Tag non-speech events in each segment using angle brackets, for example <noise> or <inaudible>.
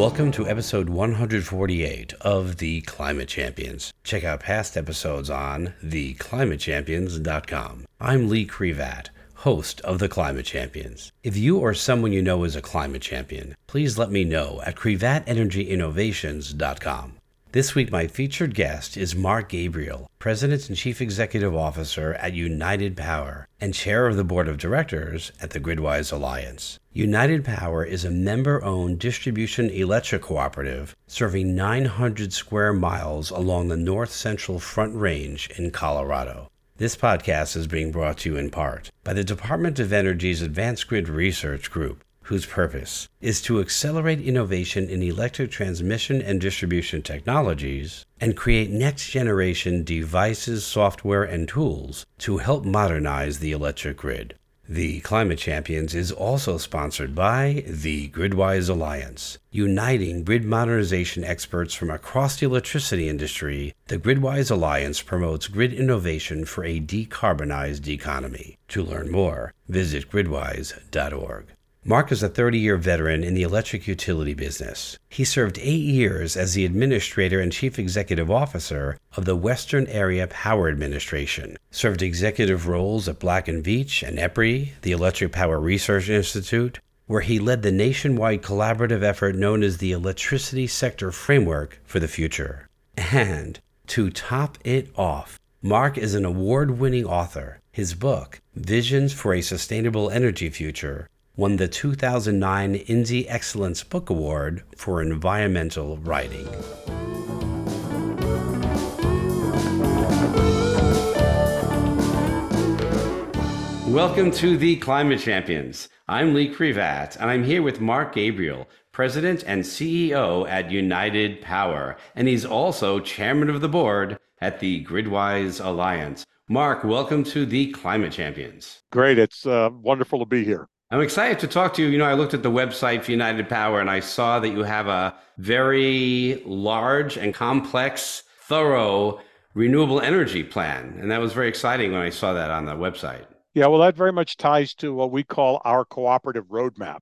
Welcome to episode 148 of The Climate Champions. Check out past episodes on theclimatechampions.com. I'm Lee Krevat, host of The Climate Champions. If you or someone you know is a climate champion, please let me know at krevatenergyinnovations.com. This week, my featured guest is Mark Gabriel, President and Chief Executive Officer at United Power and Chair of the Board of Directors at the Gridwise Alliance. United Power is a member owned distribution electric cooperative serving 900 square miles along the north central Front Range in Colorado. This podcast is being brought to you in part by the Department of Energy's Advanced Grid Research Group whose purpose is to accelerate innovation in electric transmission and distribution technologies and create next generation devices, software, and tools to help modernize the electric grid. The Climate Champions is also sponsored by the Gridwise Alliance. Uniting grid modernization experts from across the electricity industry, the Gridwise Alliance promotes grid innovation for a decarbonized economy. To learn more, visit gridwise.org. Mark is a 30 year veteran in the electric utility business. He served eight years as the administrator and chief executive officer of the Western Area Power Administration, served executive roles at Black & Veatch and EPRI, the Electric Power Research Institute, where he led the nationwide collaborative effort known as the Electricity Sector Framework for the Future. And to top it off, Mark is an award winning author. His book, Visions for a Sustainable Energy Future, won the 2009 INSEE Excellence Book Award for Environmental Writing. Welcome to the Climate Champions. I'm Lee Krevat, and I'm here with Mark Gabriel, President and CEO at United Power, and he's also Chairman of the Board at the Gridwise Alliance. Mark, welcome to the Climate Champions. Great. It's uh, wonderful to be here. I'm excited to talk to you. You know, I looked at the website for United Power and I saw that you have a very large and complex, thorough renewable energy plan. And that was very exciting when I saw that on the website. Yeah, well, that very much ties to what we call our cooperative roadmap,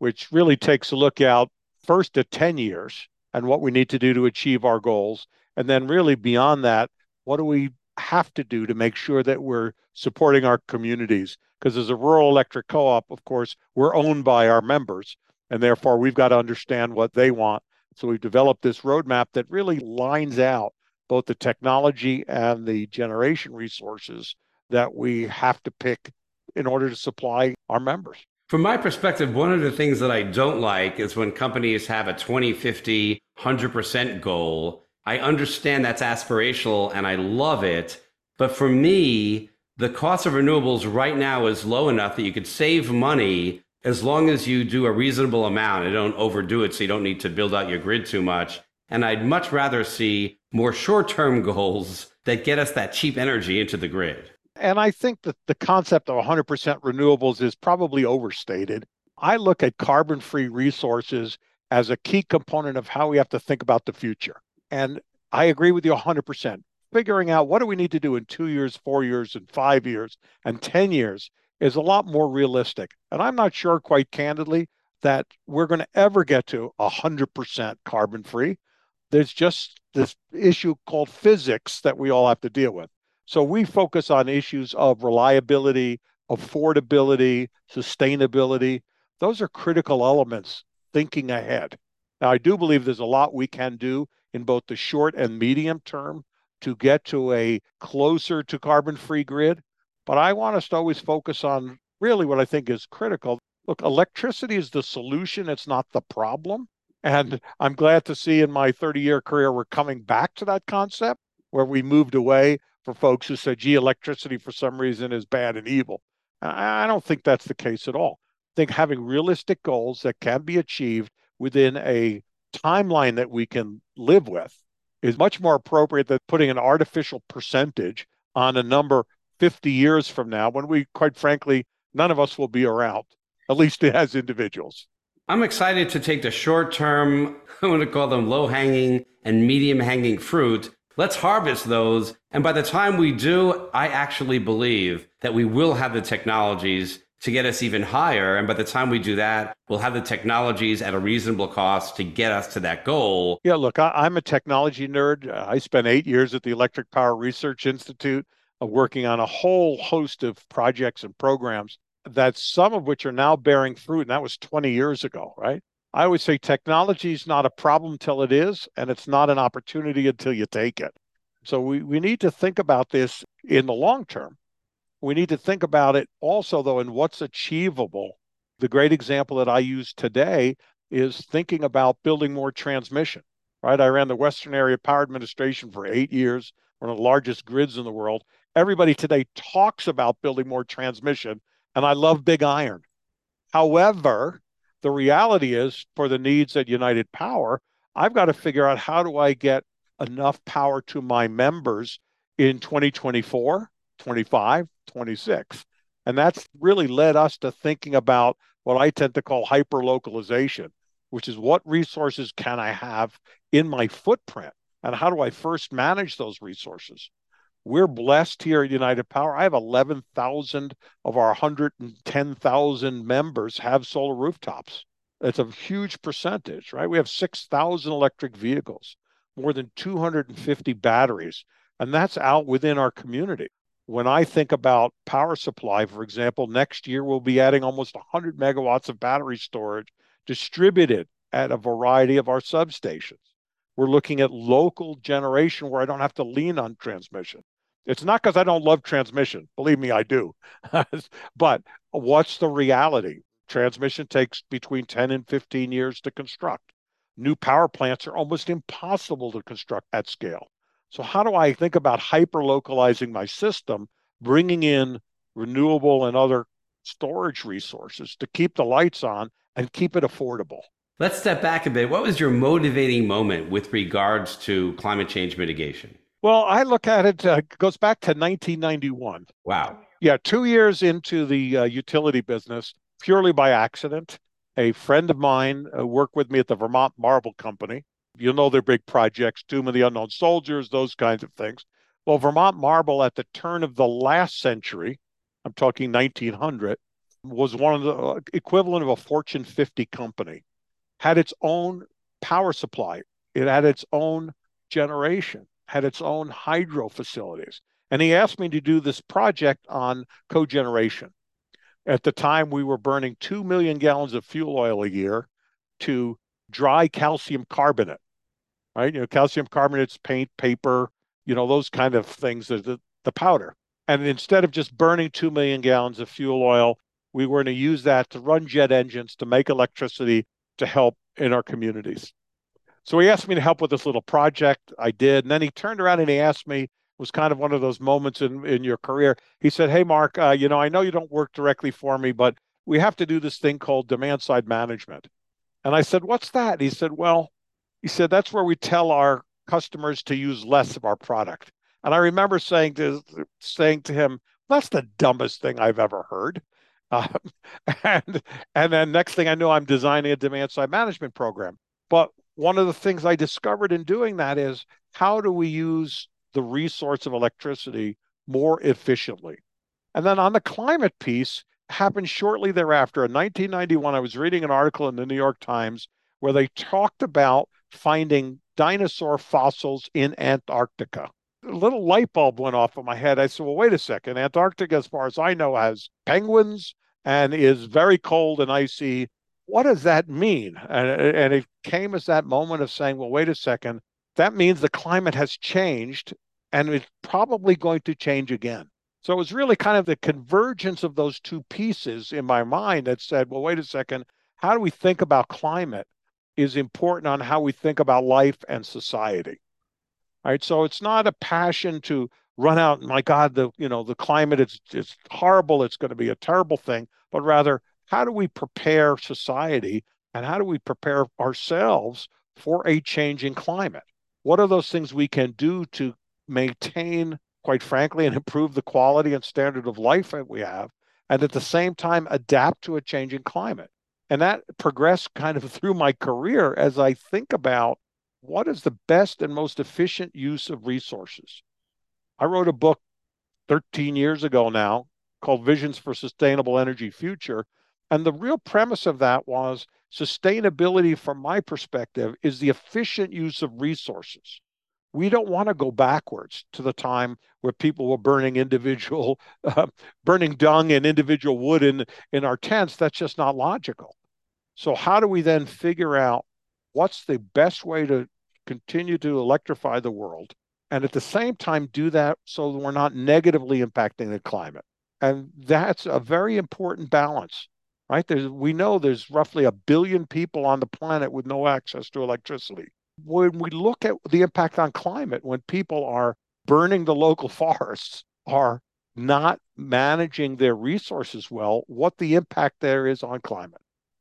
which really takes a look out first at 10 years and what we need to do to achieve our goals. And then, really, beyond that, what do we have to do to make sure that we're supporting our communities? Because as a rural electric co-op, of course, we're owned by our members, and therefore we've got to understand what they want. So we've developed this roadmap that really lines out both the technology and the generation resources that we have to pick in order to supply our members. From my perspective, one of the things that I don't like is when companies have a 2050 100% goal. I understand that's aspirational and I love it. But for me, the cost of renewables right now is low enough that you could save money as long as you do a reasonable amount and don't overdo it so you don't need to build out your grid too much. And I'd much rather see more short term <laughs> goals that get us that cheap energy into the grid. And I think that the concept of 100% renewables is probably overstated. I look at carbon free resources as a key component of how we have to think about the future. And I agree with you 100% figuring out what do we need to do in two years, four years, and five years, and 10 years is a lot more realistic. And I'm not sure, quite candidly, that we're going to ever get to 100% carbon free. There's just this issue called physics that we all have to deal with. So we focus on issues of reliability, affordability, sustainability. Those are critical elements thinking ahead. Now, I do believe there's a lot we can do in both the short and medium term to get to a closer to carbon free grid. But I want us to always focus on really what I think is critical. Look, electricity is the solution, it's not the problem. And I'm glad to see in my 30 year career, we're coming back to that concept where we moved away for folks who said, gee, electricity for some reason is bad and evil. I don't think that's the case at all. I think having realistic goals that can be achieved within a timeline that we can live with is much more appropriate than putting an artificial percentage on a number 50 years from now when we, quite frankly, none of us will be around, at least <laughs> as individuals. I'm excited to take the short term, <laughs> I'm going to call them low hanging and medium hanging fruit. Let's harvest those. And by the time we do, I actually believe that we will have the technologies to get us even higher. And by the time we do that, we'll have the technologies at a reasonable cost to get us to that goal. Yeah, look, I, am a technology nerd. I spent eight years at the Electric Power Research Institute uh, working on a whole host of projects and programs that some of which are now bearing fruit. And that was 20 years ago, right? I always say technology is not a problem till it is, and it's not an opportunity until you take it. So we, we need to think about this in the long term we need to think about it also, though, in what's achievable. The great example that I use today is thinking about building more transmission, right? I ran the Western Area Power Administration for eight years, one of the largest grids in the world. Everybody today talks about building more transmission, and I love big iron. However, the reality is for the needs at United Power, I've got to figure out how do I get enough power to my members in 2024, 25, 26. And that's really led us to thinking about what I tend to call hyper localization, which is what resources can I have in my footprint? And how do I first manage those resources? We're blessed here at United Power. I have 11,000 of our 110,000 members have solar rooftops. That's a huge percentage, right? We have 6,000 electric vehicles, more than 250 batteries, and that's out within our community when I think about power supply, for example, next year we'll be adding almost 100 megawatts of battery storage distributed at a variety of our substations. We're looking at local generation where I don't have to lean on transmission. It's not because I don't love transmission. Believe me, I do. <laughs> but what's the reality? Transmission takes between 10 and 15 years to construct. New power plants are almost impossible to construct at scale. So, how do I think about hyper localizing my system, bringing in renewable and other storage resources to keep the lights on and keep it affordable? Let's step back a bit. What was your motivating moment with regards to climate change mitigation? Well, I look at it, uh, goes back to 1991. Wow. Yeah, two years into the uh, utility business, purely by accident. A friend of mine uh, worked with me at the Vermont Marble Company you know their big projects, Tomb of the Unknown Soldiers, those kinds of things. Well, Vermont Marble at the turn of the last century, I'm talking 1900, was one of the uh, equivalent of a Fortune 50 company, had its own power supply, it had its own generation, had its own hydro facilities. And he asked me to do this project on cogeneration. At the time, we were burning 2 million gallons of fuel oil a year to dry calcium carbonate right? You know, calcium carbonates, paint, paper, you know, those kind of things, the, the powder. And instead of just burning 2 million gallons of fuel oil, we were going to use that to run jet engines to make electricity to help in our communities. So he asked me to help with this little project. I did. And then he turned around and he asked me, was kind of one of those moments in, in your career. He said, Hey, Mark, uh, you know, I know you don't work directly for me, but we have to do this thing called demand side management. And I said, What's that? He said, Well, he said that's where we tell our customers to use less of our product. And I remember saying to saying to him, "That's the dumbest thing I've ever heard." <laughs> Um, and and then next thing I know, I'm designing a demand side management program. But one of the things I discovered in doing that is how do we use the resource of electricity more efficiently? And then on the climate piece, happened shortly thereafter. In 1991, I was reading an article in the New York Times where they talked about finding dinosaur fossils in Antarctica. A little light bulb went off in my head. I said, well, wait a second. Antarctica, as far as I know, has penguins and is very cold and icy. What does that mean? And, and it came as that moment of saying, well, wait a second. That means the climate has changed and it's probably going to change again. So it was really kind of the convergence of those two pieces in my mind that said, well, wait a second. How do we think about climate? Is important on how we think about life and society. Right. So it's not a passion to run out, my God, the you know, the climate is it's horrible, it's going to be a terrible thing, but rather how do we prepare society and how do we prepare ourselves for a changing climate? What are those things we can do to maintain, quite frankly, and improve the quality and standard of life that we have, and at the same time adapt to a changing climate? And that progressed kind of <laughs> through my career as I think about what is the best and most efficient use of resources. I wrote a book 13 years ago now called Visions for Sustainable Energy Future. And the real premise of that was sustainability, from my perspective, is the efficient use of resources. We don't want to go backwards to the time where people were burning individual, <laughs> uh, burning dung and individual wood in, in our tents. That's just not logical. So, how do we then figure out what's the best way to continue to electrify the world and at the same time do that so that we're not negatively impacting the climate? And that's a very important balance, right? There's, we know there's roughly a billion people on the planet with no access to electricity. When we look at the impact on climate, when people are burning the local <laughs> forests, are not managing their resources well, what the impact there is on climate.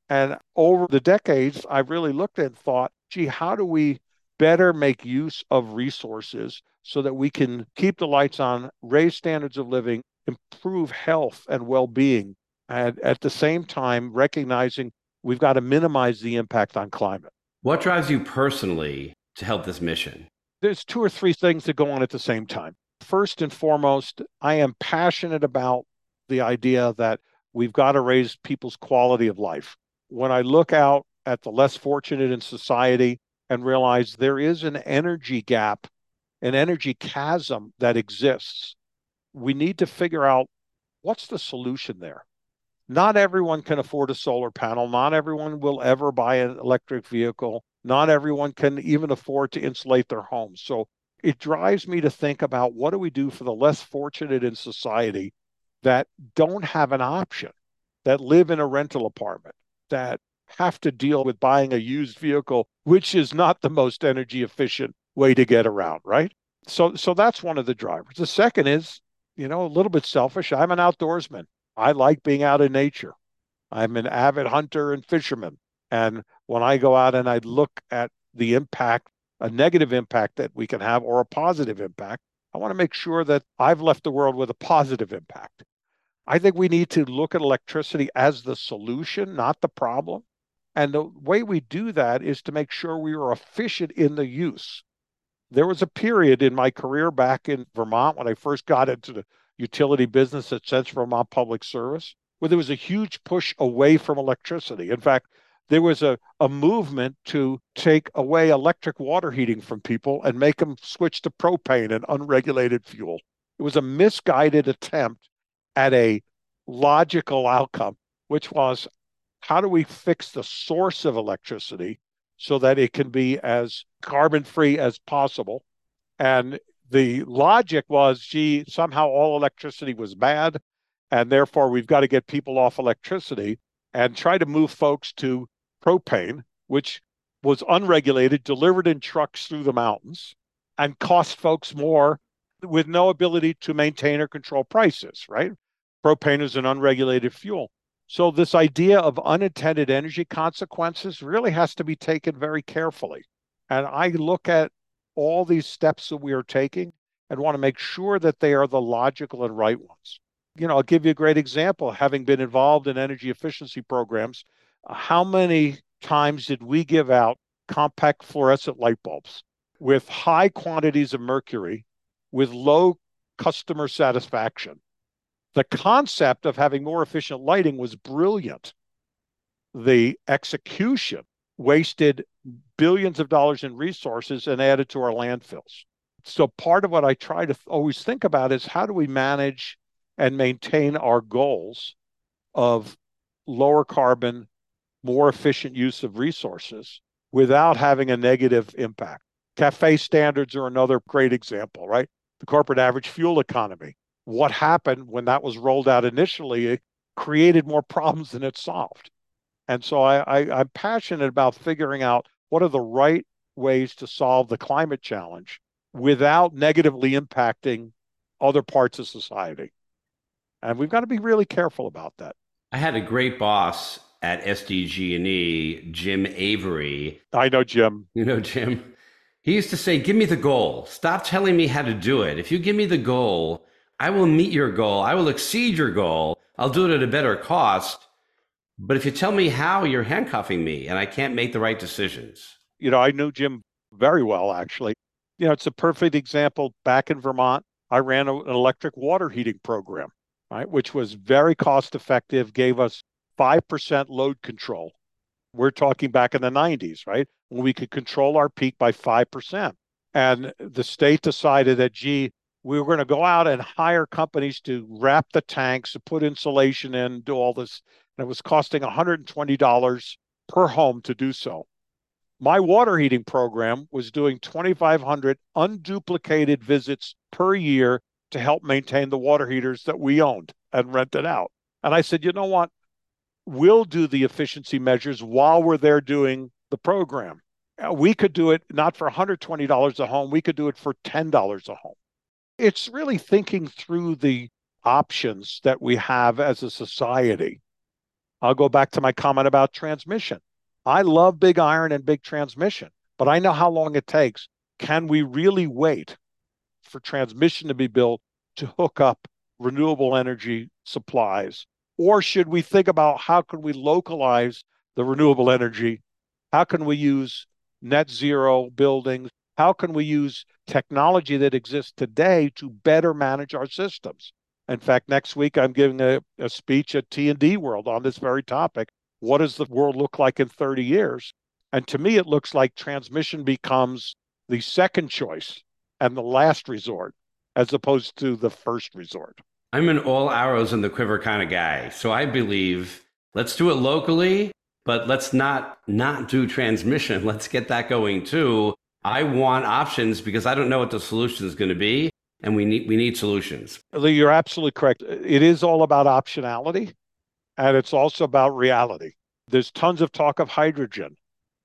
And over the decades, I've really looked and thought, gee, how do we better make use of resources so that we can keep the lights on, raise standards of living, improve health and well being, and at the same time, recognizing we've got to minimize the impact on climate. What drives you personally to help this mission? There's two or three things that go on at the same time. First and foremost, I am passionate about the idea that we've got to raise people's quality of life when I look out at the less fortunate in society and realize there is an energy gap, an energy chasm that exists, we need to figure out what's the solution there. Not everyone can afford a solar panel. Not everyone will ever buy an electric vehicle. Not everyone can even afford to insulate their homes. So it drives me to think about what do we do for the less fortunate in society that don't have an option, that live in a rental apartment, that have to deal with buying a used vehicle, which is not the most energy efficient way to get around, right? So so that's one of the drivers. The second is, you know, a little bit selfish. I'm an outdoorsman. I like being out in nature. I'm an avid hunter and fisherman. And when I go out and I look at the impact, a negative impact that we can have or a positive impact, I want to make sure that I've left the world with a positive impact. I think we need to look at electricity as the solution, not the problem. And the way we do that is to make sure we are efficient in the use. There was a period in my career back in Vermont when I first got into the utility business at Central Vermont Public Service, where there was a huge push away from electricity. In fact, there was a, a movement to take away electric water heating from people and make them switch to propane, and unregulated fuel. It was a misguided attempt at a logical outcome, which was how do we fix the source of electricity so that it can be as carbon free as possible? And the logic was, gee, somehow all electricity was bad, and therefore we've got to get people off electricity and try to move folks to propane, which was unregulated, delivered in trucks through the mountains, and cost folks more with no ability to maintain or control prices, right? Propane is an unregulated fuel. So, this idea of unintended energy consequences really has to be taken very carefully. And I look at all these steps that we are taking and want to make sure that they are the logical and right ones. You know, I'll give you a great example. Having been involved in energy efficiency programs, how many times did we give out compact fluorescent light bulbs with high quantities of mercury with low customer satisfaction? The concept of having more efficient lighting was brilliant. The execution wasted billions of dollars in resources and added to our landfills. So, part of what I try to always think about is how do we manage and maintain our goals of lower carbon, more efficient use of resources without having a negative impact. CAFE standards are another great example, right? The corporate average fuel economy what happened when that was rolled out initially, it created more problems than it solved. And so I, I, I'm passionate about figuring out what are the right ways to solve the climate challenge without negatively impacting other parts of society. And we've got to be really careful about that. I had a great boss at SDG&E, Jim Avery. I know Jim. You know Jim. He used to say, "Give me the goal. Stop telling me how to do it. If you give me the goal, I will meet your goal. I will exceed your goal. I'll do it at a better cost. But if you tell me how, you're handcuffing me and I can't make the right decisions. You know, I knew Jim very well, actually. You know, it's a perfect example. Back in Vermont, I ran an electric water heating program. right, which was very cost effective, gave us 5% load control. We're talking back in the 90s, right? When we could control our peak by 5%. And the state decided that, gee, we were going to go out and hire companies to wrap the tanks, to put insulation in, do all this. And it was costing $120 per home to do so. My water heating program was doing 2,500 unduplicated visits per year to help maintain the water heaters that we owned and rented out. And I said, you know what? We'll do the efficiency measures while we're there doing the program. Uh, we could do it not for $120 a home, we could do it for $10 a home. It's really thinking through the options that we have as a society. I'll go back to my comment about transmission. I love big iron and big transmission, but I know how long it takes. Can we really wait for transmission to be built to hook up renewable energy supplies? Or should we think about how can we localize the renewable energy? How can we use net zero buildings? How can we use technology that exists today to better manage our systems? In fact, next week I'm giving a, a speech at T&D World on this very topic. What does the world look like in 30 years? And to me, it looks like transmission becomes the second choice and the last resort, as opposed to the first resort. I'm an all arrows in the quiver kind of guy. So I believe let's do it locally, but let's not not do transmission. <laughs> Let's get that going too. I want options because I don't know what the solution is going to be, and we need we need solutions. You're absolutely correct. It is all about optionality, and it's also about reality. There's tons of talk of hydrogen,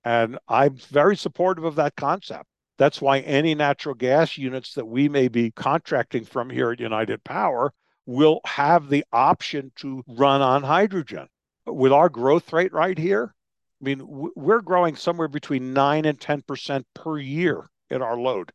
and I'm very supportive of that concept. That's why any natural gas units that we may be contracting from here at United Power will have the option to run on hydrogen. With our growth rate right here, I mean, we're growing somewhere between 9 and 10% per year in our load.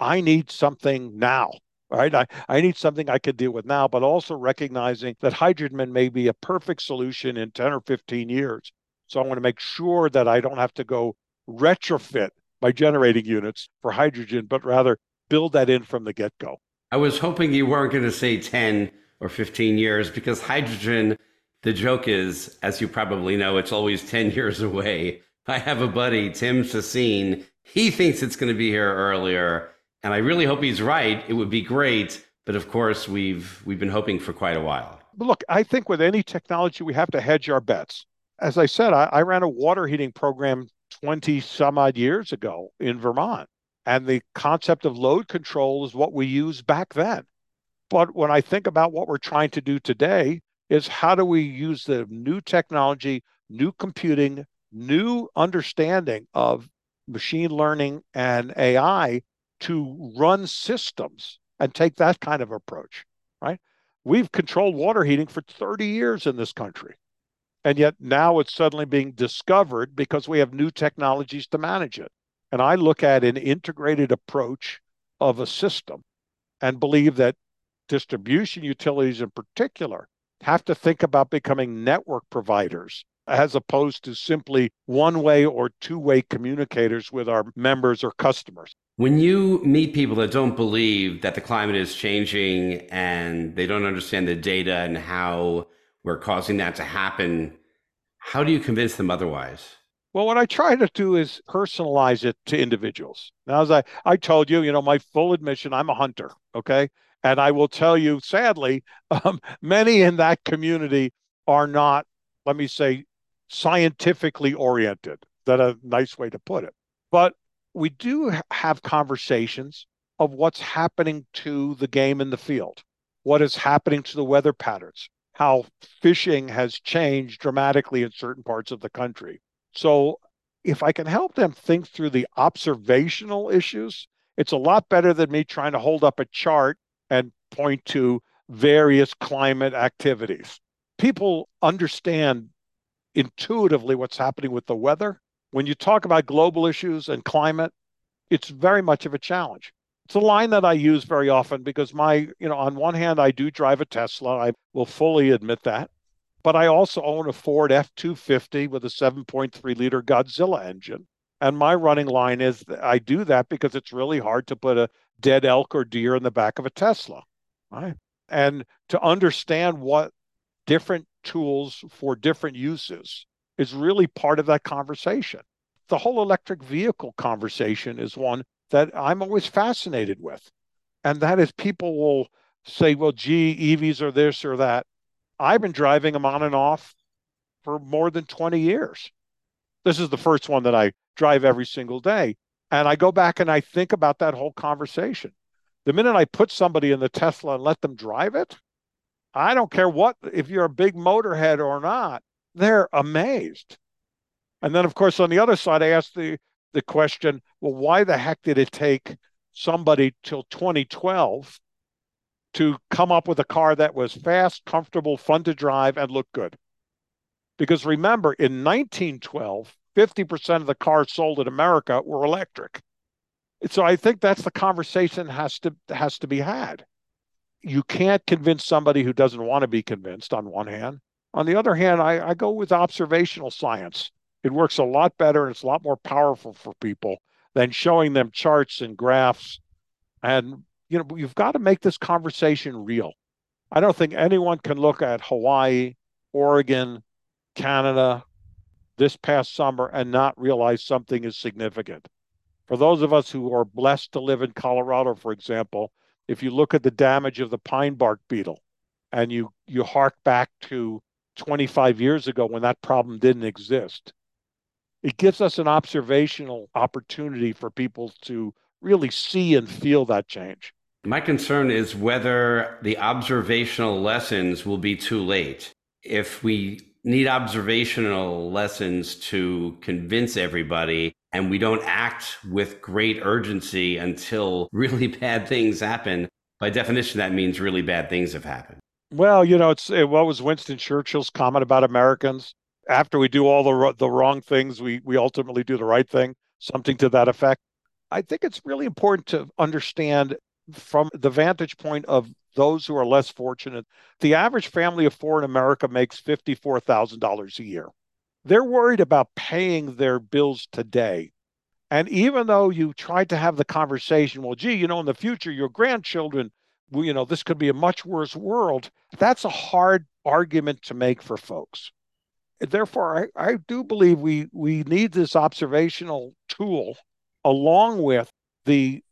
I need something now, right? I, I need something I could deal with now, but also recognizing that hydrogen may be a perfect solution in 10 or 15 years. So I want to make sure that I don't have to go retrofit my generating units for hydrogen, but rather build that in from the get go. I was hoping you weren't going to say 10 or 15 years because hydrogen, the joke is, as you probably know, it's always 10 years away. I have a buddy, Tim Sassine. He thinks it's going to be here earlier. And I really hope he's right. It would be great. But of course, we've we've been hoping for quite a while. Look, I think with any technology, we have to hedge our bets. As I said, I, I ran a water heating program 20 some odd years ago in Vermont. And the concept of load control is what we used back then. But when I think about what we're trying to do today, is how do we use the new technology, new computing, new understanding of machine learning and AI to run systems and take that kind of approach, right? We've controlled water heating for 30 years in this country. And yet now it's suddenly being discovered because we have new technologies to manage it. And I look at an integrated approach of a system and believe that distribution utilities in particular have to think about becoming network providers as opposed to simply one way or two way communicators with our members or customers. When you meet people that don't believe that the climate is changing and they don't understand the data and how we're causing that to happen, how do you convince them otherwise? Well, what I try to do is personalize it to individuals. Now, as I, I told you, you know, my full admission, I'm a hunter, okay? And I will tell you, sadly, um, <laughs> many in that community are not, let me say, scientifically oriented. That a nice way to put it. But we do have conversations of what's happening to the game in the field, what is happening to the weather patterns, how fishing has changed dramatically in certain parts of the country, so if I can help them think through the observational issues, it's a lot better than me trying to hold up a chart and point to various climate activities. People understand intuitively what's happening with the weather. When you talk about global issues and climate, it's very much of a challenge. It's a line that I use very often because my, you know, on one hand, I do drive a Tesla. I will fully admit that but I also own a Ford F 250 with a 7.3 liter Godzilla engine. And my running line is I do that because it's really hard to put a dead elk or deer in the back of a Tesla. Right? And to understand what different tools for different uses is really part of that conversation. The whole electric vehicle conversation is one that I'm always fascinated with. And that is people will say, well, gee, EVs are this or that. I've been driving them on and off for more than 20 years. This is the first one that I drive every single day. And I go back and I think about that whole conversation. The minute I put somebody in the Tesla and let them drive it, I don't care what, if you're a big motorhead or not, they're amazed. And then, of course, on the other side, I ask the, the question well, why the heck did it take somebody till 2012 to come up with a car that was fast, comfortable, fun to drive, and look good? Because remember, in 1912, 50% of the cars sold in America were electric. So I think that's the conversation has to has to be had. You can't convince somebody who doesn't want to be convinced on one hand. On the other hand, I, I go with observational science. It works a lot better and it's a lot more powerful for people than showing them charts and graphs. And you know, you've got to make this conversation real. I don't think anyone can look at Hawaii, Oregon, Canada this past summer and not realize something is significant. For those of us who are blessed to live in Colorado, for example, if you look at the damage of the pine bark beetle and you you hark back to 25 years ago when that problem didn't exist, it gives us an observational opportunity for people to really see and feel that change. My concern is whether the observational lessons will be too late. If we need observational lessons to convince everybody and we don't act with great urgency until <laughs> really bad things happen. By definition that means really bad things have happened. Well you know it's it, what was winston churchill's comment about americans? After we do all the the wrong things we we ultimately do the right thing something to that effect. I think it's really important to understand from the vantage point of those who are less fortunate. The average family of four in America makes $54,000 a year. They're worried about paying their bills today. And even though you tried to have the conversation, well, gee, you know, in the future, your grandchildren, well, you know, this could be a much worse world, that's a hard argument to make for folks. Therefore, I, I do believe we, we need this observational tool along with the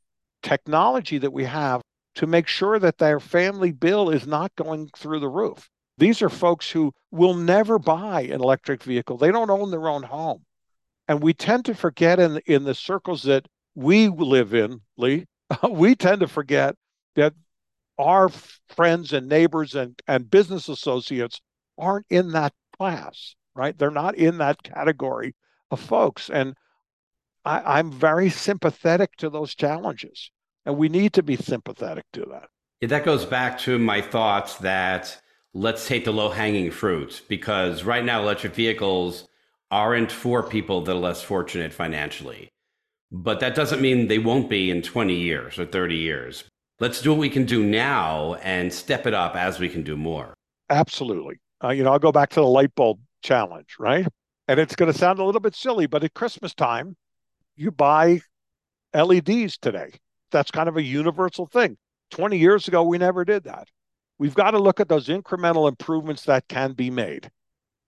technology that we have to make sure that their family bill is not going through the roof. These are folks who will never buy an electric vehicle. They don't own their own home. And we tend to forget in, in the circles that we live in, Lee, <laughs> we tend to forget that our friends and neighbors and, and business associates aren't in that class, right? They're not in that category of folks. And I, I'm very sympathetic to those challenges. And we need to be sympathetic to that. Yeah, that goes back to my thoughts that let's take the low hanging fruit because right now electric vehicles aren't for people that are less fortunate financially. But that doesn't mean they won't be in 20 years or 30 years. Let's do what we can do now and step it up as we can do more. Absolutely. Uh, you know, I'll go back to the light bulb challenge, right? And it's going to sound a little bit silly, but at Christmas time, you buy LEDs today that's kind of a universal thing. 20 years ago, we never did that. We've got to look at those incremental improvements that can be made.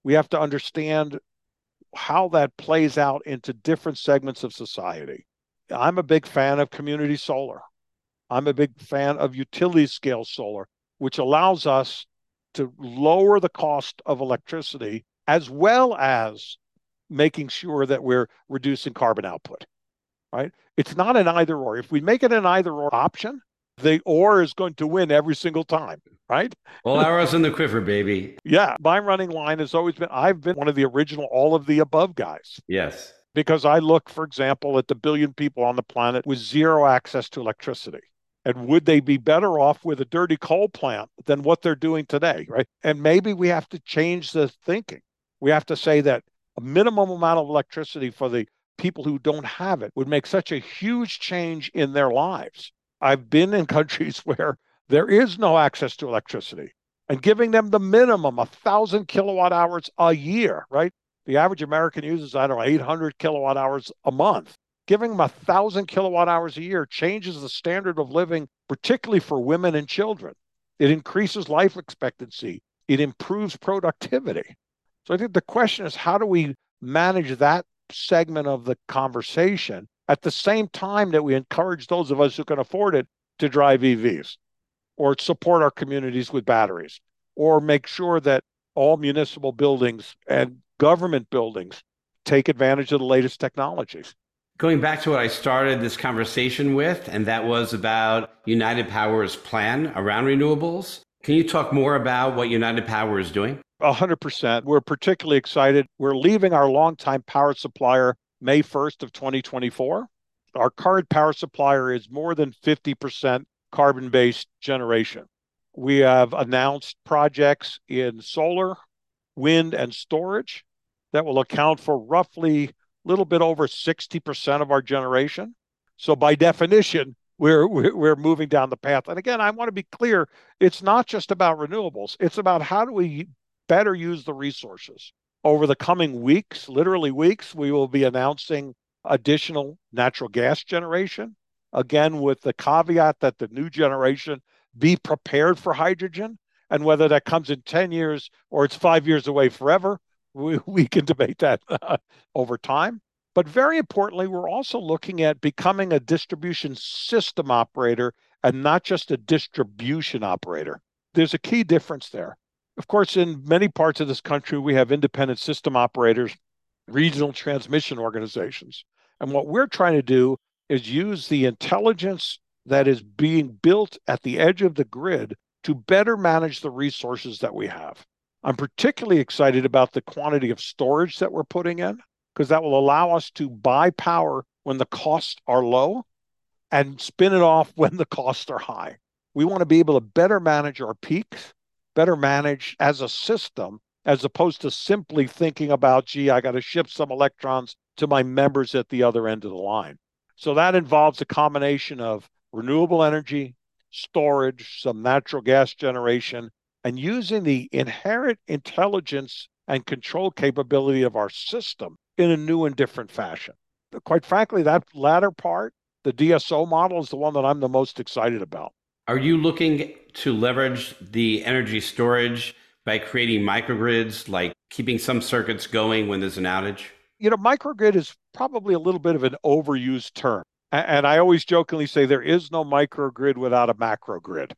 We have to understand how that plays out into different segments of society. I'm a big fan of community solar. I'm a big fan of utility scale solar, which allows us to lower the cost of electricity as well as making sure that we're reducing carbon output right? It's not an either or. If we make it an either or option, the or is going to win every single time, right? All arrows in the quiver, baby. Yeah. My running line has always been I've been one of the original all of the above guys. Yes. Because I look, for example, at the billion people on the planet with zero access to electricity. And would they be better off with a dirty coal plant than what they're doing today, right? And maybe we have to change the thinking. We have to say that a minimum amount of electricity for the people who don't have it would make such a huge change in their lives. I've been in <laughs> countries where there is no access to electricity and giving them the minimum, a thousand kilowatt hours a year, right? The average American uses, I don't know, 800 kilowatt hours a month. Giving them a thousand kilowatt hours a year changes the standard of living, particularly for women and children. It increases life expectancy. It improves productivity. So I think the question is how do we manage that segment of the conversation at the same time that we encourage those of us who can afford it to drive EVs or support our communities with batteries or make sure that all municipal buildings and government buildings take advantage of the latest technologies. Going back to what I started this conversation with, and that was about United Power's plan around renewables. Can you talk more about what United Power is doing? 100%. We're particularly excited. We're leaving our longtime power supplier May 1st of 2024. Our current power supplier is more than 50% carbon-based generation. We have announced projects in solar, wind, and storage that will account for roughly a little bit over 60% of our generation. So by definition, we're, we're moving down the path. And again, I want to be clear, it's not just about renewables. It's about how do we better use the resources. Over the coming weeks, literally weeks, we will be announcing additional natural gas generation. Again, with the caveat that the new generation be prepared for hydrogen. And whether that comes in 10 years or it's five years away forever, we, we can debate that uh, <laughs> over time. But very importantly, we're also looking at becoming a distribution system operator and not just a distribution operator. There's a key difference there. Of course, in many parts of this country, we have independent system operators, regional transmission organizations. And what we're trying to do is use the intelligence that is being built at the edge of the grid to better manage the resources that we have. I'm particularly excited about the quantity of storage that we're putting in because that will allow us to buy power when the costs are low and spin it off <laughs> when the costs are high. We want to be able to better manage our peaks, better managed as a system, as opposed to simply thinking about, gee, I got to ship some electrons to my members at the other end of the line. So that involves a combination of renewable energy, storage, some natural gas generation, and using the inherent intelligence and control capability of our system in a new and different fashion. Quite frankly, that latter part, the DSO model, is the one that I'm the most excited about. Are you looking to leverage the energy storage by creating microgrids, like keeping some circuits going when there's an outage? You know, microgrid is probably a little bit of an overused term. And I always jokingly say there is no microgrid without a macro grid.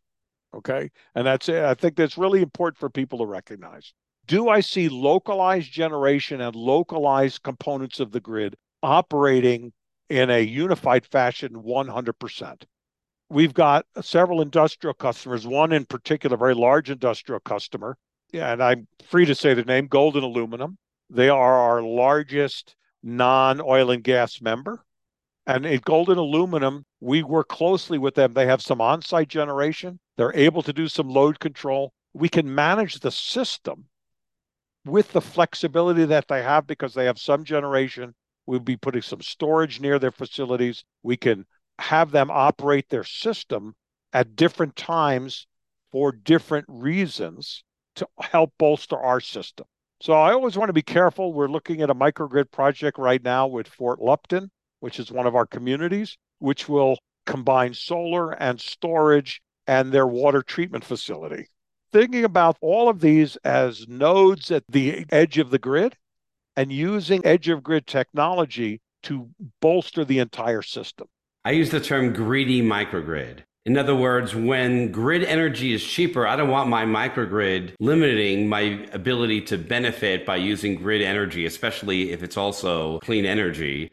Okay. And that's it. I think that's really important for people to recognize. Do I see localized generation and localized components of the grid operating in a unified fashion 100%? We've got several industrial customers, one in particular, very large industrial customer. And I'm free to say the name Golden Aluminum. They are our largest non oil and gas member. And at Golden Aluminum, we work closely with them. They have some on site generation, they're able to do some load control. We can manage the system with the flexibility that they have because they have some generation. We'll be putting some storage near their facilities. We can have them operate their system at different times for different reasons to help bolster our system. So I always want to be careful. We're looking at a microgrid project right now with Fort Lupton which is one of our communities, which will combine solar and storage and their water treatment facility. Thinking about all of these as nodes at the edge of the grid and using edge of grid technology to bolster the entire system. I use the term greedy microgrid. In other words, when grid energy is cheaper, I don't want my microgrid limiting my ability to benefit by using grid energy, especially if it's also clean energy.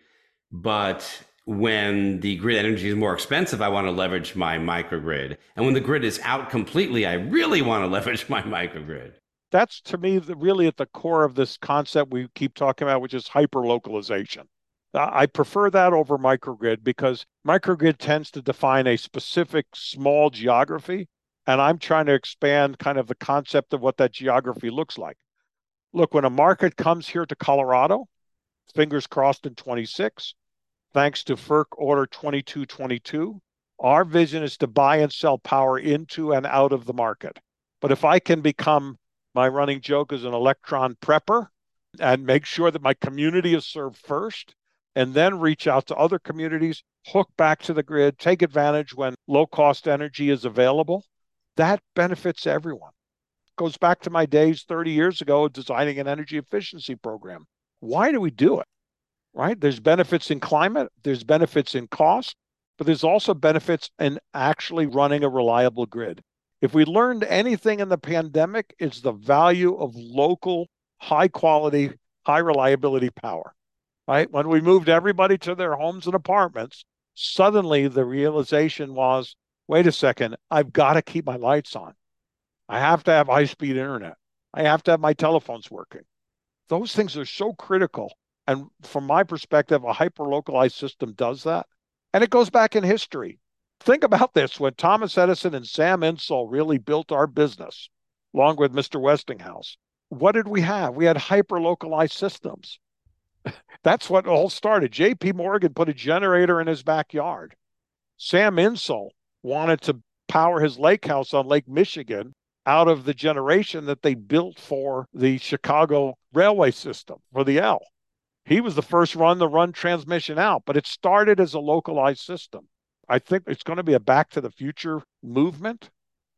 But when the grid energy is more expensive, I want to leverage my microgrid. And when the grid is out completely, I really want to <laughs> leverage my microgrid. That's to me really at the core of this concept we keep talking about, which is hyper localization. Uh, I prefer that over microgrid because microgrid tends to define a specific small geography. And I'm trying to expand kind of the concept of what that geography looks like. Look, when a market comes here to Colorado, fingers crossed in 26, thanks to FERC Order 2222. Our vision is to buy and sell power into and out of the market. But if I can become my running joke as an electron prepper and make sure that my community is served first, and then reach out to other communities, hook back to the grid, take advantage when low cost energy is available, that benefits everyone. Goes back to my days 30 years ago designing an energy efficiency program. Why do we do it? Right? There's benefits in climate, there's benefits in cost, but there's also benefits in actually running a reliable grid. If we learned anything in the pandemic, it's the value of local, high quality, high reliability power. Right? When we moved everybody to their homes and apartments, suddenly the realization was wait a second, I've got to keep my lights on. I have to have high speed internet. I have to have my telephones working. Those things are so critical. And from my perspective, a hyper localized system does that. And it goes back in history. Think about this when Thomas Edison and Sam Insull really built our business, along with Mr. Westinghouse, what did we have? We had hyper localized systems. That's what all started. JP Morgan put a generator in his backyard. Sam Insull wanted to power his lake house on Lake Michigan out of the generation that they built for the Chicago railway system for the L. He was the first run to run transmission out, but it started as a localized system. I think it's going to be a back to the future movement.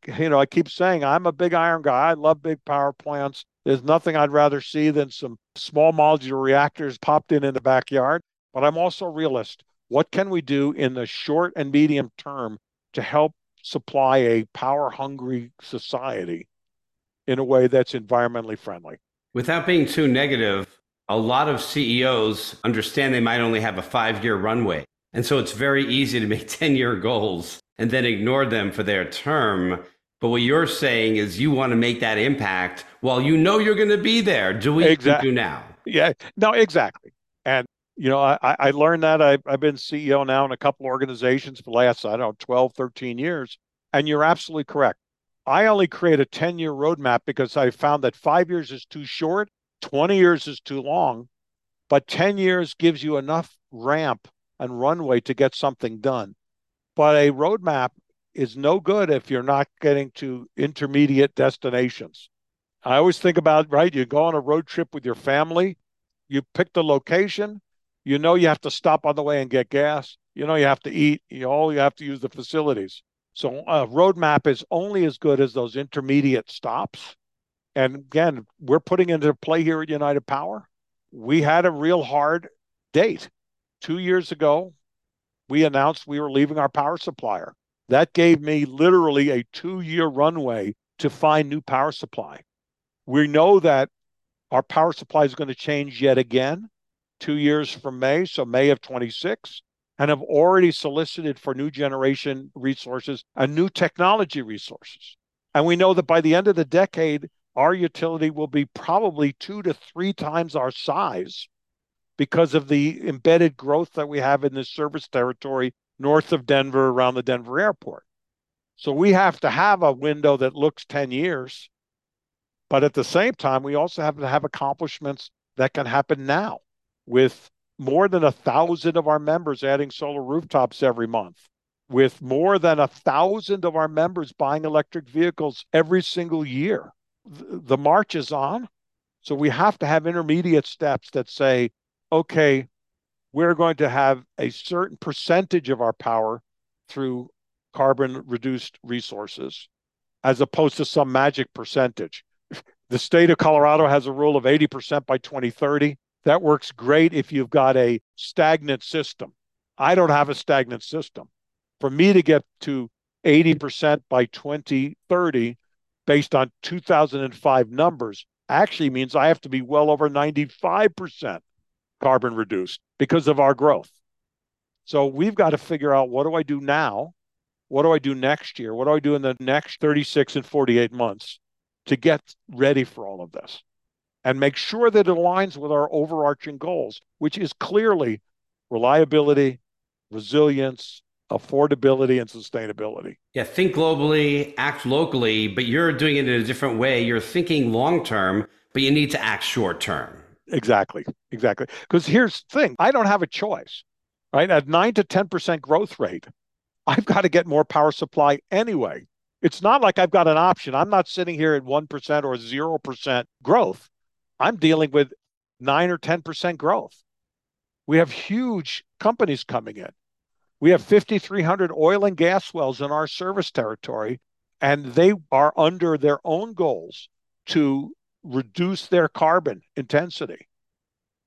You know, I keep saying I'm a big iron guy. I love big power plants. There's nothing I'd rather see than some small modular reactors popped in in the backyard. But I'm also a realist. What can we do in the short and medium term to help supply a power hungry society in a way that's environmentally friendly? Without being too negative, a lot of CEOs understand they might only have a five year runway. And so it's very easy to make <laughs> 10 year goals and then ignore them for their term. But what you're saying is you want to make that impact while you know you're going to be there. Do we exactly. do now? Yeah, no, exactly. And, you know, I, I learned that I, I've been CEO now in a couple organizations for the last, I don't know, 12, 13 years. And you're absolutely correct. I only create a 10 year roadmap because I found that five years is too short 20 years is too long, but 10 years gives you enough ramp and runway to get something done. But a roadmap is no good if you're not getting to intermediate destinations. I always think about, right, you go on a road trip with your family, you pick the location, you know you have to stop on the way and get gas, you know you have to eat, you know you have to use the facilities. So a roadmap is only as good as those intermediate stops and again, we're putting into play here at United Power. We had a real hard date. Two years ago, we announced we were leaving our power supplier. That gave me literally a two year runway to find new power supply. We know that our power supply is going to change yet again two years from May, so May of 26, and have already solicited for new generation resources and new technology resources. And we know that by the end of the decade, our utility will be probably two to three times our size because of the embedded growth that we have in this service territory north of Denver around the Denver airport. So we have to have a window that looks 10 years. But at the same time, we also have to have accomplishments that can happen now with more than a thousand of our members adding solar rooftops every month, with more than a thousand of our members buying electric vehicles every single year the march is on. So we have to have intermediate steps that say, okay, we're going to have a certain percentage of our power through carbon reduced resources as opposed to some magic percentage. <laughs> The state of Colorado has a rule of 80% by 2030. That works great if you've got a stagnant system. I don't have a stagnant system. For me to get to 80% by 2030, based on 2005 numbers actually means I have to be well over 95% carbon reduced because of our growth. So we've got to figure out what do I do now? What do I do next year? What do I do in the next 36 and 48 months to get ready for all of this? And make sure that it aligns with our overarching goals, which is clearly reliability, resilience, affordability and sustainability. Yeah, think globally, act locally, but you're doing it in a different way. You're thinking long term, but you need to act short term. Exactly. Exactly. Because here's the thing I don't have a choice, right? At 9 to 10% growth rate, I've got to get more power supply anyway. It's not like I've got an option. I'm not sitting here at 1% or 0% growth. I'm dealing with 9 or 10% growth. We have huge companies coming in we have 5,300 oil and gas wells in our service territory. and they are under their own goals to reduce their carbon intensity.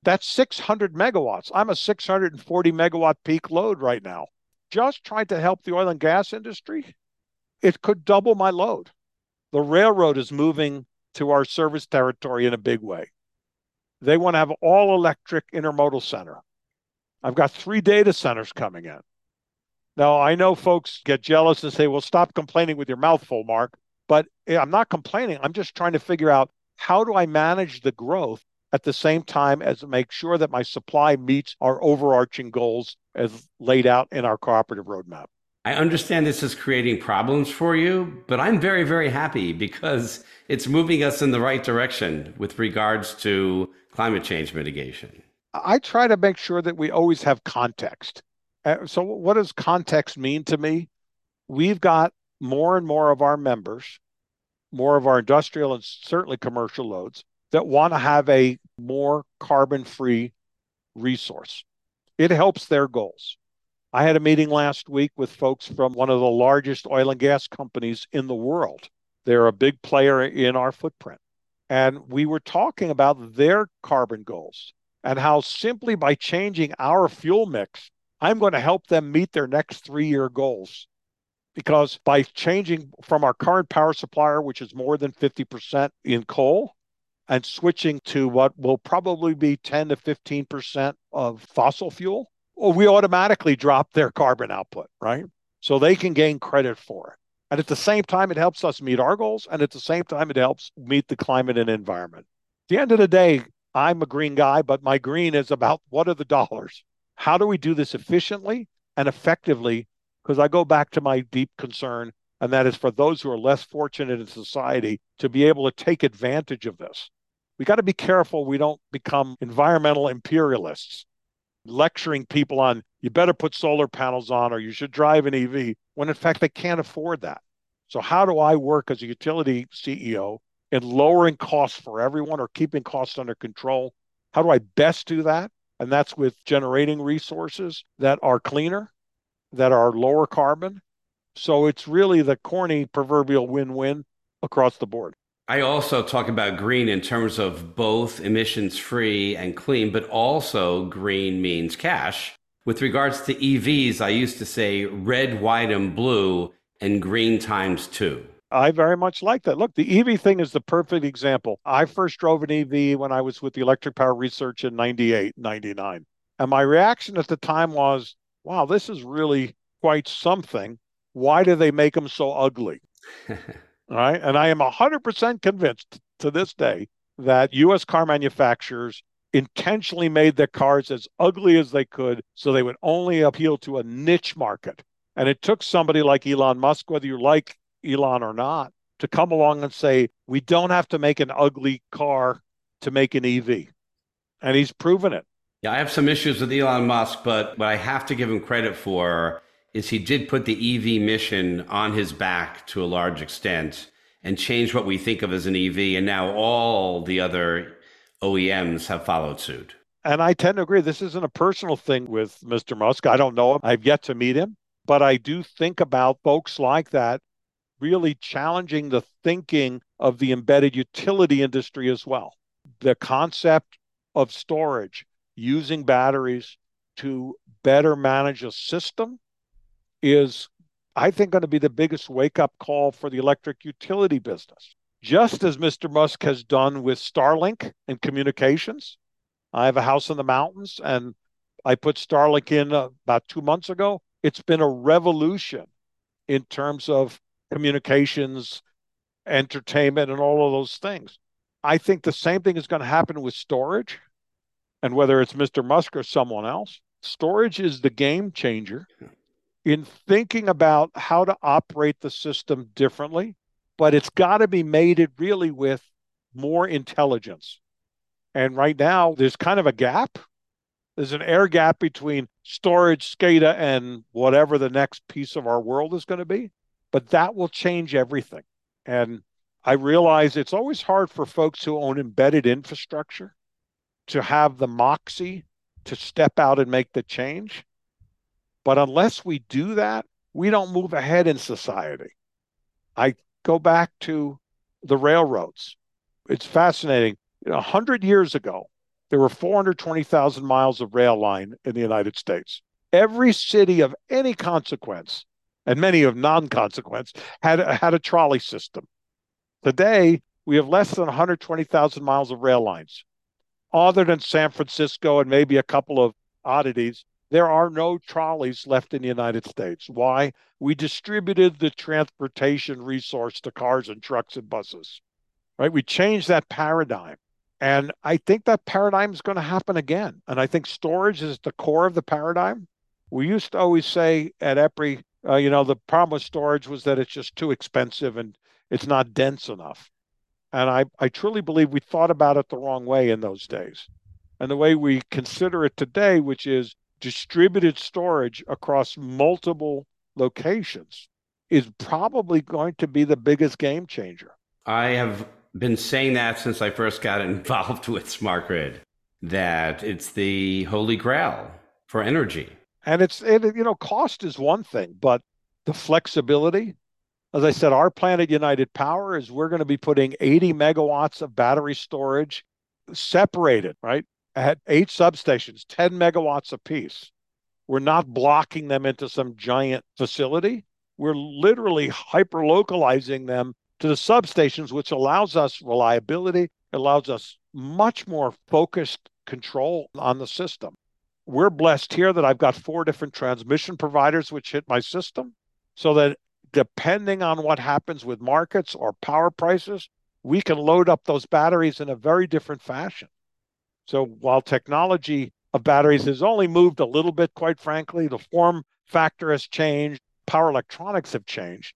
That's 600 megawatts. I'm a 640 megawatt peak load right now. Just trying to help the oil and gas industry, it could double my load. The railroad is moving to our service territory in a big way. They want to have all electric intermodal center. I've got three data centers coming in. Now, I know folks get jealous and say, well, stop complaining with your mouth full, Mark. But eh, I'm not complaining. I'm just trying to figure out how do I manage the growth at the same time as make sure that my supply meets our overarching goals as laid out in our cooperative roadmap. I understand this is creating problems for you, but I'm very, very happy because it's moving us in the right direction with regards to climate change mitigation. I try to make sure that we always have context. Uh, so, what does context mean to me? We've got more and more of our members, more of our industrial and certainly commercial loads that want to have a more carbon free resource. It helps their goals. I had a meeting last week with folks from one of the largest oil and gas companies in the world. They're a big player in our footprint. And we were talking about their carbon goals and how simply by changing our fuel mix, I'm going to help them meet their next three year goals. Because by changing from our current power supplier, which is more than 50% in coal, and switching to what will probably be 10 to 15% of fossil fuel, well, we automatically drop their carbon output, right? So they can gain credit for it. And at the same time, it helps us meet our goals. And at the same time, it helps meet the climate and environment. At the end of the day, I'm a green guy, but my green is about what are the dollars? How do we do this efficiently and effectively? Because I go back to my deep concern, and that is for those who are less fortunate in society to be able to take advantage of this. We got to be careful we don't become environmental imperialists lecturing people on you better put solar panels on or you should drive an EV when in fact they can't afford that. So how do I work as a utility CEO in lowering costs for everyone or keeping costs under control? How do I best do that? And that's with generating resources that are cleaner, that are lower carbon. So it's really the corny proverbial win-win across the board. I also talk about green in terms of both emissions free and clean, but also green means cash. With regards to EVs, I used to say red, white, and blue, and green times two. I very much like that. Look, the EV thing is the perfect example. I first drove an EV when I was with the Electric Power Research in 98, 99. And my reaction at the time was, wow, this is really quite something. Why do they make them so ugly? <laughs> right? And I am 100% convinced to this day that US car manufacturers intentionally made their cars as ugly as they could so they would only appeal to a niche market. And it took somebody like Elon Musk, whether you like Elon or not, to come along and say, we don't have to make an ugly car to make an EV. And he's proven it. Yeah, I have some issues with Elon Musk, but what I have to give him credit for is he did put the EV mission on his back to a large extent and changed what we think of as an EV. And now all the other OEMs have followed suit. And I tend to agree. This isn't a personal thing with Mr. Musk. I don't know him. I've yet to meet him. But I do think about folks like that really challenging the thinking of the embedded utility industry as well. The concept of storage, using batteries to better manage a system is, I think, going to be the biggest wake up call for the electric utility business. Just as Mr. Musk has done with Starlink and communications. I have a house in the mountains and I put Starlink in uh, about two months ago. It's been a revolution in terms of communications, entertainment, and all of those things. I think the same thing is going to happen with storage. And whether it's Mr. Musk or someone else, storage is the game changer in thinking about how to operate the system differently, but it's got to be mated really with more intelligence. And right now, there's kind of a gap. There's an air gap between storage, SCADA, and whatever the next piece of our world is going to be. But that will change everything. And I realize it's always hard for folks who own embedded infrastructure to have the moxie to step out and make the change. But unless we do that, we don't move ahead in society. I go back to the railroads. It's fascinating. You know, 100 years ago, there were 420,000 miles of rail line in the United States. Every city of any consequence, and many of non consequence, had, had a trolley system. Today, we have less than 120,000 miles of rail lines. Other than San Francisco and maybe a couple of oddities, there are no trolleys left in the United States. Why? We distributed the transportation resource to cars and trucks and buses, right? We changed that paradigm. And I think that paradigm is going to happen again. And I think storage is the core of the paradigm. We used to always say at EPRI, uh, you know, the problem with storage was that it's just too expensive and it's not dense enough. And I, I truly believe we thought about it the wrong way in those days. And the way we consider it today, which is distributed storage across multiple locations, is probably going to be the biggest game changer. I have been saying that since I first got <laughs> involved with smart grid, that it's the holy grail for energy. And it's, it, you know, cost is one thing, but the flexibility, as I said, our plan at United Power is we're going to be putting 80 megawatts of battery storage separated, right? At eight substations, 10 megawatts apiece. We're not blocking them into some giant facility. We're literally hyper localizing them to the substations, which allows us reliability, allows us much more focused control on the system. We're blessed here that I've got four different transmission providers which hit my system so that depending on what happens with markets or power prices, we can load up those batteries in a very different fashion. So while technology of batteries has only moved a little bit, quite frankly, the form factor has changed, power electronics have changed.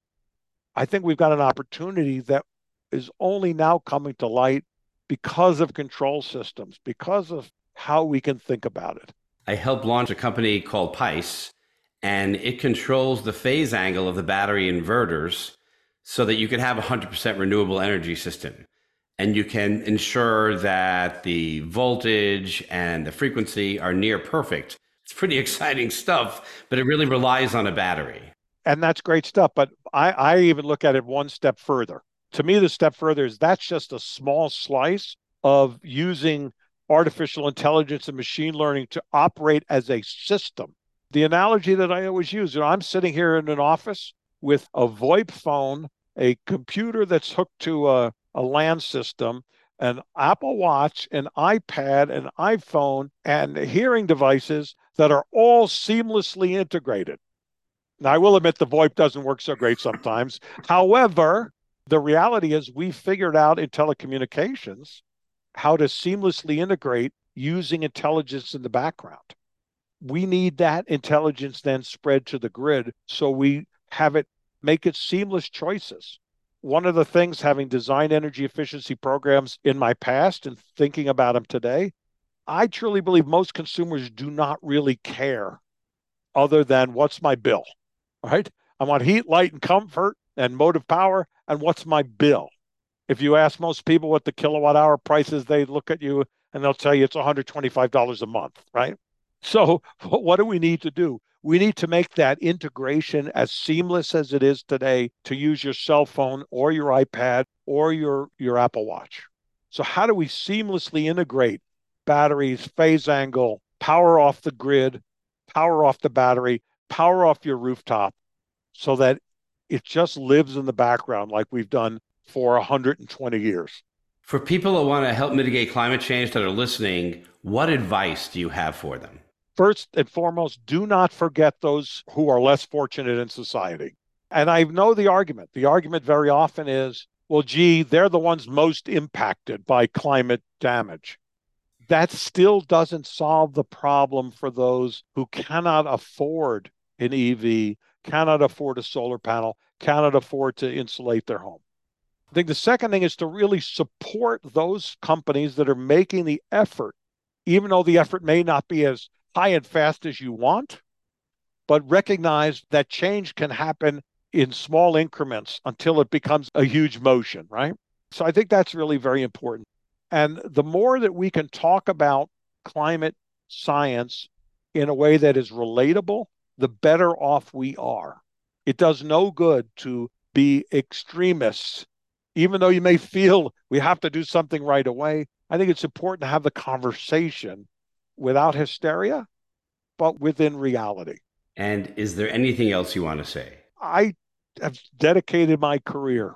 I think we've got an opportunity that is only now coming to light because of control systems, because of how we can think about it. I helped launch a company called Pice, and it controls the phase angle of the battery inverters so that you can have a 100% renewable energy system. And you can ensure that the voltage and the frequency are near perfect. It's pretty <laughs> exciting stuff, but it really relies on a battery. And that's great stuff. But I, I even look at it one step further. To me, the step further is that's just a small slice of using artificial intelligence and machine learning to operate as a system the analogy that I always use, you know, I'm sitting here in an office with a VoIP phone, a computer that's hooked to a, a LAN system, an Apple Watch, an iPad, an iPhone, and hearing devices that are all seamlessly integrated. Now, I will admit the VoIP doesn't work so great sometimes. However, the reality is we figured out in telecommunications how to seamlessly integrate using intelligence in the background we need that intelligence then spread to the grid so we have it make it seamless choices. One of the things, having designed energy efficiency programs in my past and thinking about them today, I truly believe most consumers do not really care other than what's my bill, right? I want heat, light, and comfort and motive power. And what's my bill? If you ask most people what the kilowatt hour price is, they look at you and they'll tell you it's $125 a month, right? So, <laughs> what do we need to do? We need to make that integration as seamless as it is today to use your cell phone or your iPad or your, your Apple Watch. So, how do we seamlessly integrate batteries, phase angle, power off the grid, power off the battery, power off your rooftop so that it just lives in the background like we've done for 120 years? For people that want to help mitigate climate change that are listening, what advice do you have for them? First and foremost, do not forget those who are less fortunate in society. And I know the argument. The argument very often is, well, gee, they're the ones most impacted by climate damage. That still doesn't solve the problem for those who cannot afford an EV, cannot afford a solar panel, cannot afford to insulate their home. I think the second thing is to really support those companies that are making the effort, even though the effort may not be as high and fast as you want, but recognize that change can happen in small increments until it becomes a huge motion, right? So I think that's really very important. And the more that we can talk about climate science in a way that is relatable, the better off we are. It does no good to be extremists. Even though you may feel we have to do something right away, I think it's important to have the conversation without hysteria, but within reality. And is there anything else you want to say? I have dedicated my career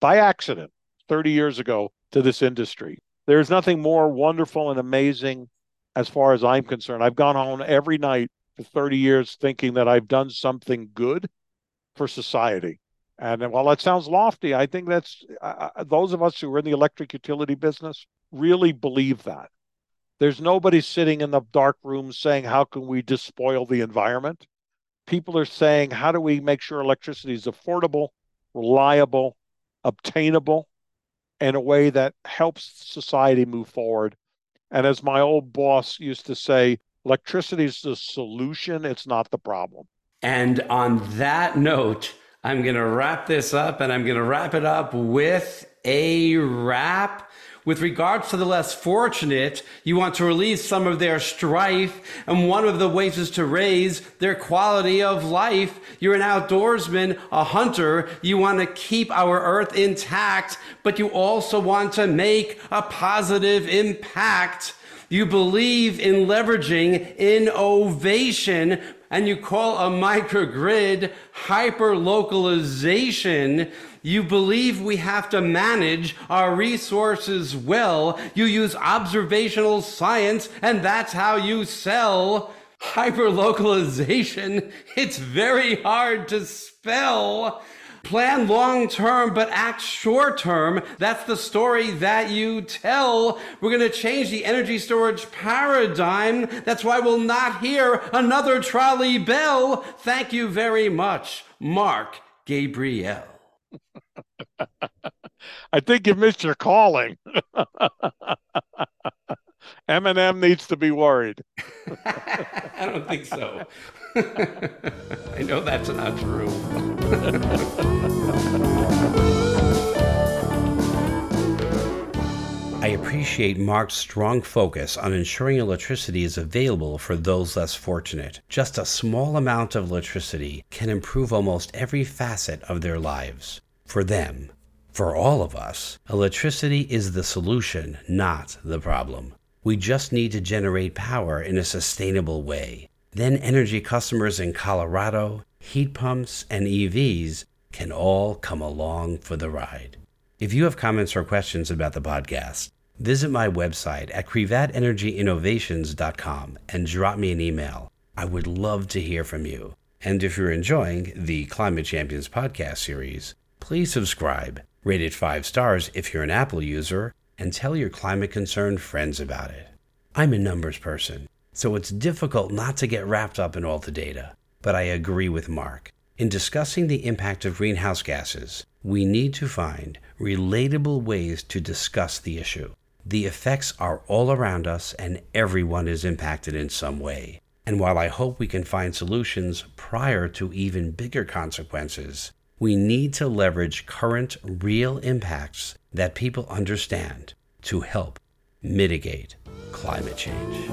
by accident 30 years ago to this industry. There's nothing more wonderful and amazing as far as I'm concerned. I've gone home every night for 30 years thinking that I've done something good for society. And while that sounds lofty, I think that's uh, those of us who are in the electric utility business really believe that. There's nobody sitting in the dark room saying, How can we despoil the environment? People are saying, How do we make sure electricity is affordable, reliable, obtainable in a way that helps society move forward? And as my old boss used to say, electricity is the solution, it's not the problem. And on that note, I'm going to wrap this up and I'm going to wrap it up with a rap. With regards to the less fortunate, you want to relieve some of their strife, and one of the ways is to raise their quality of life. You're an outdoorsman, a hunter. You want to keep our earth intact, but you also want to make a positive impact. You believe in leveraging innovation, and you call a microgrid hyper localization, you believe we have to manage our resources well. You use observational science, and that's how you sell hyperlocalization. <laughs> It's very hard to spell. Plan long term, but act short term. That's the story that you tell. We're going to change the energy storage paradigm. That's why we'll not hear another trolley bell. Thank you very much, Mark Gabriel. <laughs> I think you missed your calling. <laughs> Eminem needs to be worried. <laughs> I don't think so. I know that's not true. Appreciate Mark's strong focus on ensuring electricity is available for those less fortunate. Just a small amount of electricity can improve almost every facet of their lives. For them, for all of us, electricity is the solution, not the problem. We just need to generate power in a sustainable way. Then energy customers in Colorado, heat pumps, and EVs can all come along for the ride. If you have comments or questions about the podcast, visit my website at crevatenergyinnovations.com and drop me an email. I would love to hear from you. And if you're enjoying the Climate Champions podcast series, please subscribe, rate it five stars if you're an Apple user, and tell your climate concerned friends about it. I'm a numbers person, so it's difficult not to get wrapped up in all the data. But I agree with Mark. In discussing the impact of greenhouse gases, we need to find relatable ways to discuss the issue. The effects are all around us, and everyone is impacted in some way. And while I hope we can find solutions prior to even bigger consequences, we need to leverage current real impacts that people understand to help mitigate climate change.